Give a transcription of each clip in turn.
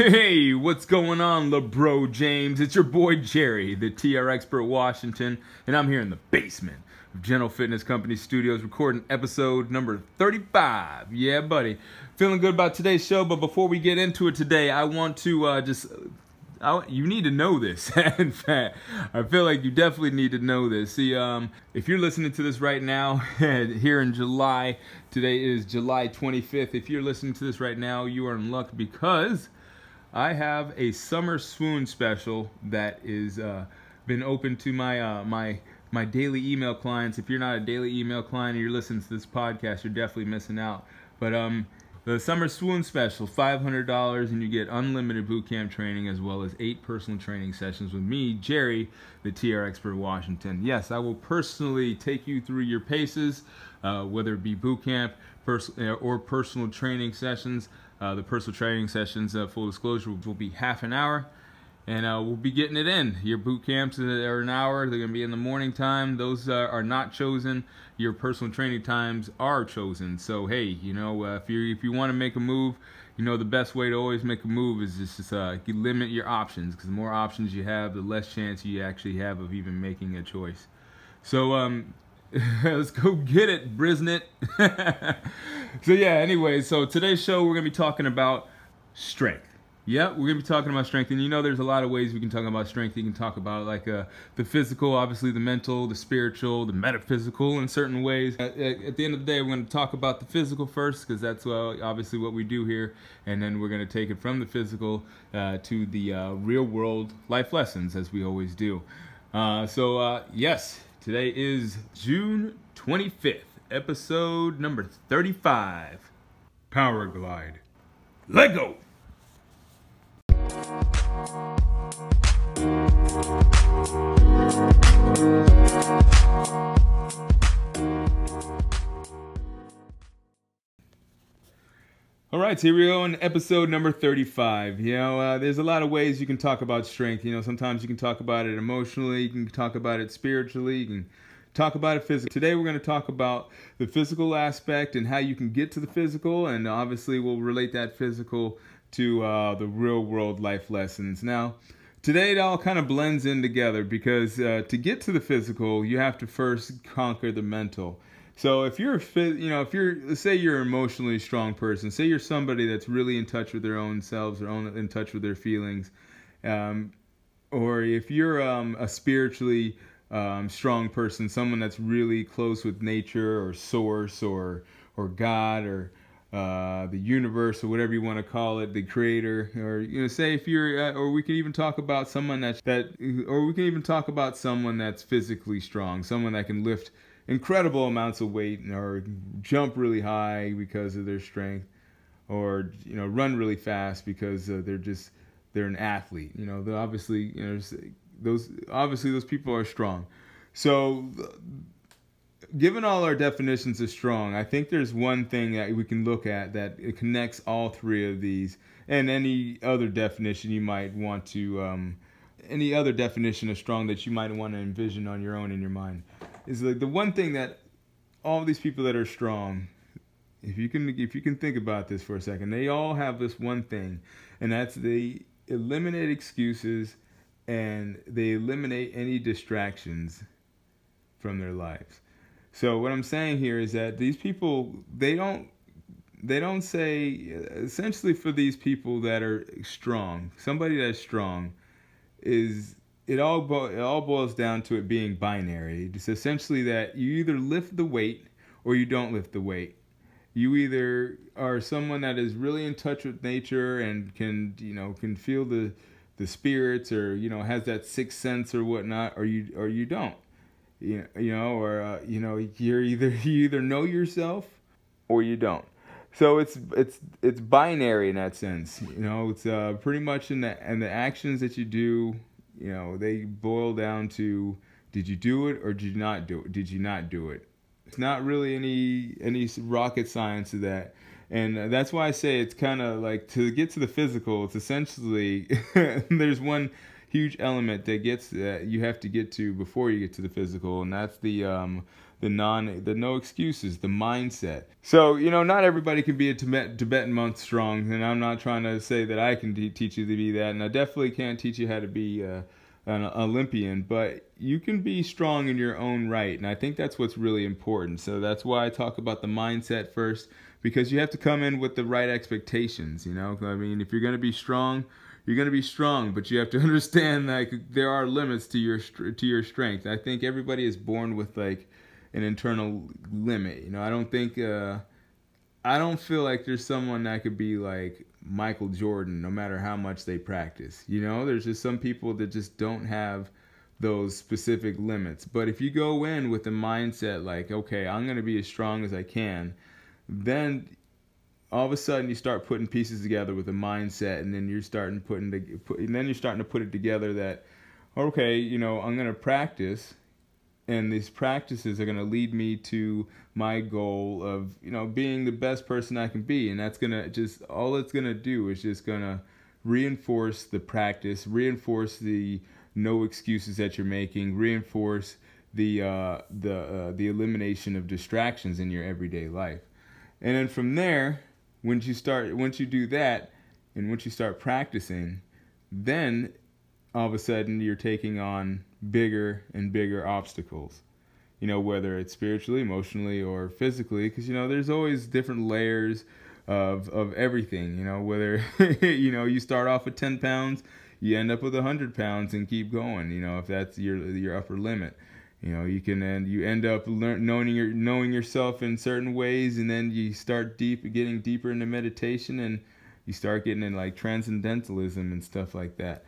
Hey, what's going on, LeBro James? It's your boy Jerry, the TR Expert Washington, and I'm here in the basement of General Fitness Company Studios recording episode number 35. Yeah, buddy. Feeling good about today's show, but before we get into it today, I want to uh, just I, you need to know this. in fact, I feel like you definitely need to know this. See, um, if you're listening to this right now, here in July, today is July 25th. If you're listening to this right now, you are in luck because I have a summer swoon special that is uh, been open to my uh, my my daily email clients. If you're not a daily email client and you're listening to this podcast, you're definitely missing out. But um, the Summer Swoon Special, $500, and you get unlimited bootcamp training as well as eight personal training sessions with me, Jerry, the TR Expert Washington. Yes, I will personally take you through your paces, uh, whether it be bootcamp pers- uh, or personal training sessions. Uh, the personal training sessions, uh, full disclosure, will be half an hour and uh, we'll be getting it in. Your boot camps are an hour. They're going to be in the morning time. Those uh, are not chosen. Your personal training times are chosen. So hey, you know, uh, if you if you want to make a move, you know the best way to always make a move is just uh, you limit your options because the more options you have, the less chance you actually have of even making a choice. So um, let's go get it, Brisnet. so yeah. Anyway, so today's show we're gonna be talking about strength. Yep, we're gonna be talking about strength, and you know, there's a lot of ways we can talk about strength. You can talk about like uh, the physical, obviously the mental, the spiritual, the metaphysical, in certain ways. At, at the end of the day, we're gonna talk about the physical first, because that's uh, obviously what we do here, and then we're gonna take it from the physical uh, to the uh, real world life lessons, as we always do. Uh, so uh, yes, today is June 25th, episode number 35. Power Glide. Let go. All right, here we go in episode number 35. You know, uh, there's a lot of ways you can talk about strength. You know, sometimes you can talk about it emotionally, you can talk about it spiritually, you can talk about it physically. Today we're going to talk about the physical aspect and how you can get to the physical, and obviously we'll relate that physical to uh, the real world life lessons. Now, today it all kind of blends in together because uh, to get to the physical, you have to first conquer the mental. So if you're a you know, if you're, say you're an emotionally strong person, say you're somebody that's really in touch with their own selves, or own in touch with their feelings, um, or if you're um, a spiritually um, strong person, someone that's really close with nature or source or or God or uh, the universe or whatever you want to call it, the creator, or you know, say if you're, uh, or we can even talk about someone that that, or we can even talk about someone that's physically strong, someone that can lift incredible amounts of weight or jump really high because of their strength or you know run really fast because uh, they're just they're an athlete you know obviously you know those obviously those people are strong. So given all our definitions of strong i think there's one thing that we can look at that connects all three of these and any other definition you might want to um, any other definition of strong that you might want to envision on your own in your mind is like the one thing that all these people that are strong if you can if you can think about this for a second they all have this one thing and that's they eliminate excuses and they eliminate any distractions from their lives. So what i'm saying here is that these people they don't they don't say essentially for these people that are strong somebody that's strong is it all bo- it all boils down to it being binary. It's essentially that you either lift the weight or you don't lift the weight. You either are someone that is really in touch with nature and can you know can feel the the spirits or you know has that sixth sense or whatnot, or you or you don't. You, you know, or uh, you know, you're either you either know yourself or you don't. So it's it's it's binary in that sense. You know, it's uh, pretty much in the and the actions that you do you know, they boil down to did you do it or did you not do it? Did you not do it? It's not really any any rocket science to that. And that's why I say it's kind of like to get to the physical, it's essentially there's one huge element that gets that you have to get to before you get to the physical, and that's the um, the non the no excuses the mindset. So you know not everybody can be a Tibet, tibetan monk strong and i'm not trying to say that i can teach you to be that and i definitely can't teach you how to be uh, an olympian but you can be strong in your own right and i think that's what's really important. So that's why i talk about the mindset first because you have to come in with the right expectations you know? I mean if you're going to be strong you're going to be strong, but you have to understand like there are limits to your to your strength. I think everybody is born with like an internal limit. You know, I don't think uh, I don't feel like there's someone that could be like Michael Jordan, no matter how much they practice. You know, there's just some people that just don't have those specific limits. But if you go in with the mindset like, okay, I'm going to be as strong as I can, then all of a sudden you start putting pieces together with a mindset, and then you're starting putting the, put, and then you're starting to put it together that, okay, you know, I'm going to practice and these practices are going to lead me to my goal of you know being the best person I can be. And that's going to just all it's going to do is just going to reinforce the practice reinforce the no excuses that you're making reinforce the uh, the uh, the elimination of distractions in your everyday life. And then from there once you start once you do that and once you start practicing then all of a sudden you're taking on bigger and bigger obstacles. You know whether it's spiritually emotionally or physically because you know there's always different layers of of everything you know whether you know you start off with 10 pounds you end up with 100 pounds and keep going you know if that's your your upper limit. You know you can end you end up learn, knowing your knowing yourself in certain ways and then you start deep getting deeper into meditation and you start getting in like transcendentalism and stuff like that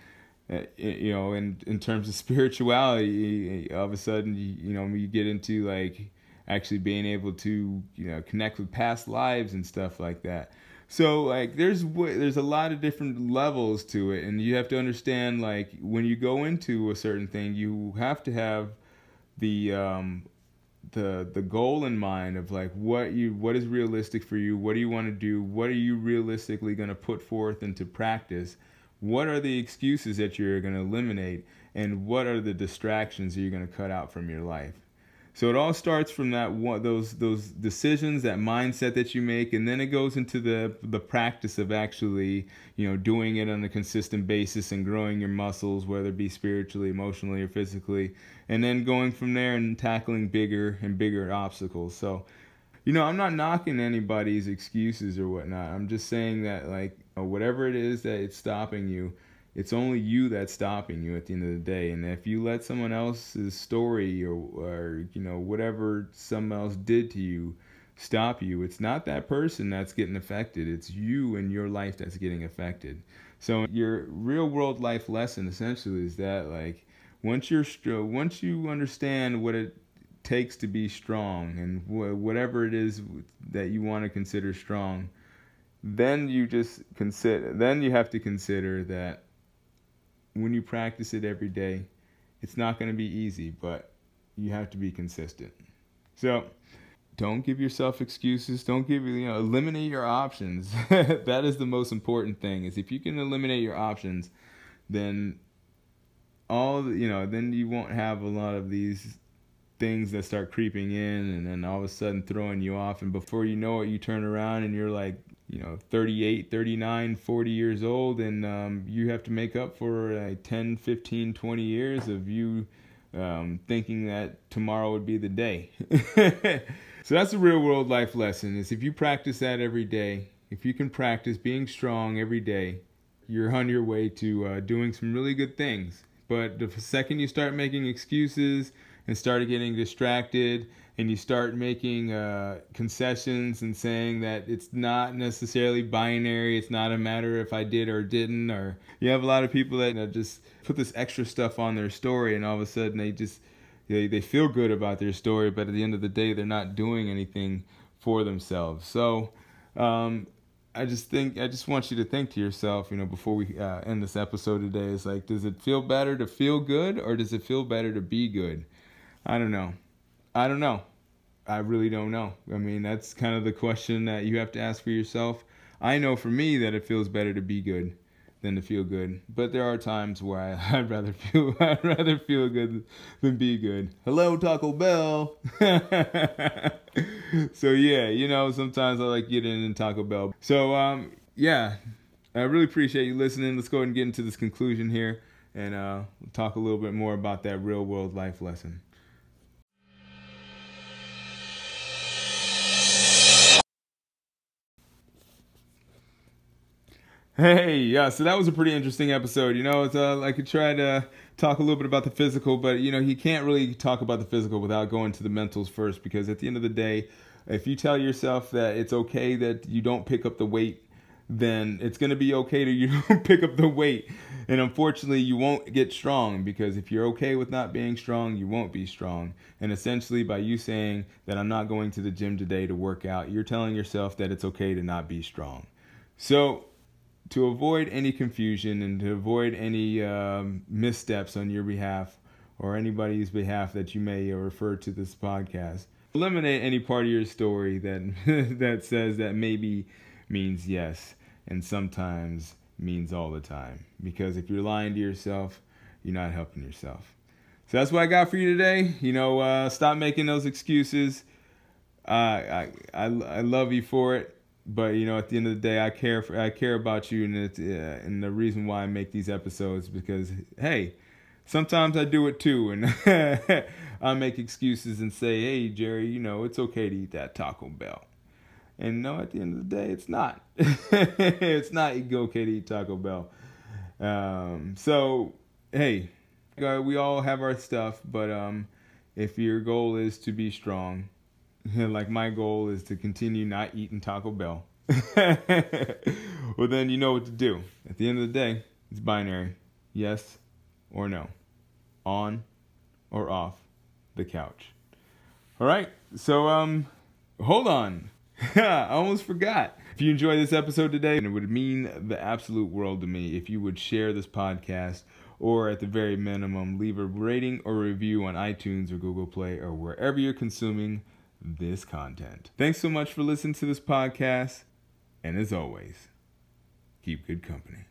you know, in in terms of spirituality, all of a sudden, you, you know, you get into like actually being able to, you know, connect with past lives and stuff like that. So like, there's there's a lot of different levels to it, and you have to understand like when you go into a certain thing, you have to have the um, the the goal in mind of like what you what is realistic for you what do you want to do what are you realistically going to put forth into practice what are the excuses that you're going to eliminate and what are the distractions that you're going to cut out from your life? So it all starts from that one, those those decisions that mindset that you make and then it goes into the the practice of actually you know doing it on a consistent basis and growing your muscles whether it be spiritually emotionally or physically and then going from there and tackling bigger and bigger obstacles. So you know i'm not knocking anybody's excuses or whatnot i'm just saying that like uh, whatever it is that it's stopping you, it's only you that's stopping you at the end of the day. And if you let someone else's story or, or you know whatever someone else did to you stop you, it's not that person that's getting affected. It's you and your life that's getting affected. So your real world life lesson essentially is that like once you're once you understand what it takes to be strong and wh- whatever it is that you want to consider strong then you just consider then you have to consider that when you practice it every day it's not going to be easy but you have to be consistent. So don't give yourself excuses. Don't give you know eliminate your options. That is the most important thing is if you can eliminate your options then all you know then you won't have a lot of these things that start creeping in and then all of a sudden throwing you off. And before you know it you turn around and you're like you know 38 39 40 years old. And um, you have to make up for uh, 10 15 20 years of you um, thinking that tomorrow would be the day. So that's a real world life lesson is if you practice that every day if you can practice being strong every day you're on your way to uh, doing some really good things. But the second you start making excuses and started getting distracted and you start making uh, concessions and saying that it's not necessarily binary. It's not a matter if I did or didn't. Or you have a lot of people that you know, just put this extra stuff on their story, and all of a sudden they just they, they feel good about their story, but at the end of the day, they're not doing anything for themselves. So. Um, I just think I just want you to think to yourself, you know, before we uh, end this episode today, is like, does it feel better to feel good or does it feel better to be good? I don't know. I don't know. I really don't know. I mean, that's kind of the question that you have to ask for yourself. I know for me that it feels better to be good than to feel good. But there are times where I, I'd rather feel I'd rather feel good than be good. Hello Taco Bell. so yeah, you know, sometimes I like getting in Taco Bell. So um yeah, I really appreciate you listening. Let's go ahead and get into this conclusion here and uh, talk a little bit more about that real world life lesson. Hey, yeah, so that was a pretty interesting episode. You know, it's, uh, I could try to talk a little bit about the physical, but, you know, you can't really talk about the physical without going to the mentals first because at the end of the day, if you tell yourself that it's okay that you don't pick up the weight, then it's going to be okay to you don't pick up the weight. And unfortunately, you won't get strong because if you're okay with not being strong, you won't be strong. And essentially, by you saying that I'm not going to the gym today to work out, you're telling yourself that it's okay to not be strong. So, to avoid any confusion and to avoid any um, missteps on your behalf or anybody's behalf that you may refer to this podcast, eliminate any part of your story that that says that maybe means yes and sometimes means all the time. Because if you're lying to yourself, you're not helping yourself. So that's what I got for you today. You know, uh, stop making those excuses. Uh, I, I I love you for it but you know at the end of the day i care for i care about you and it's uh, and the reason why i make these episodes because hey sometimes i do it too and i make excuses and say hey jerry you know it's okay to eat that taco bell. And no at the end of the day it's not. It's not okay to eat taco bell. Um, so hey we all have our stuff but um, if your goal is to be strong like my goal is to continue not eating Taco Bell. well, then you know what to do. At the end of the day, it's binary yes or no, on or off the couch. All right, so um, hold on. I almost forgot. If you enjoyed this episode today, it would mean the absolute world to me if you would share this podcast or at the very minimum, leave a rating or review on iTunes or Google Play or wherever you're consuming this content. Thanks so much for listening to this podcast. And as always, keep good company.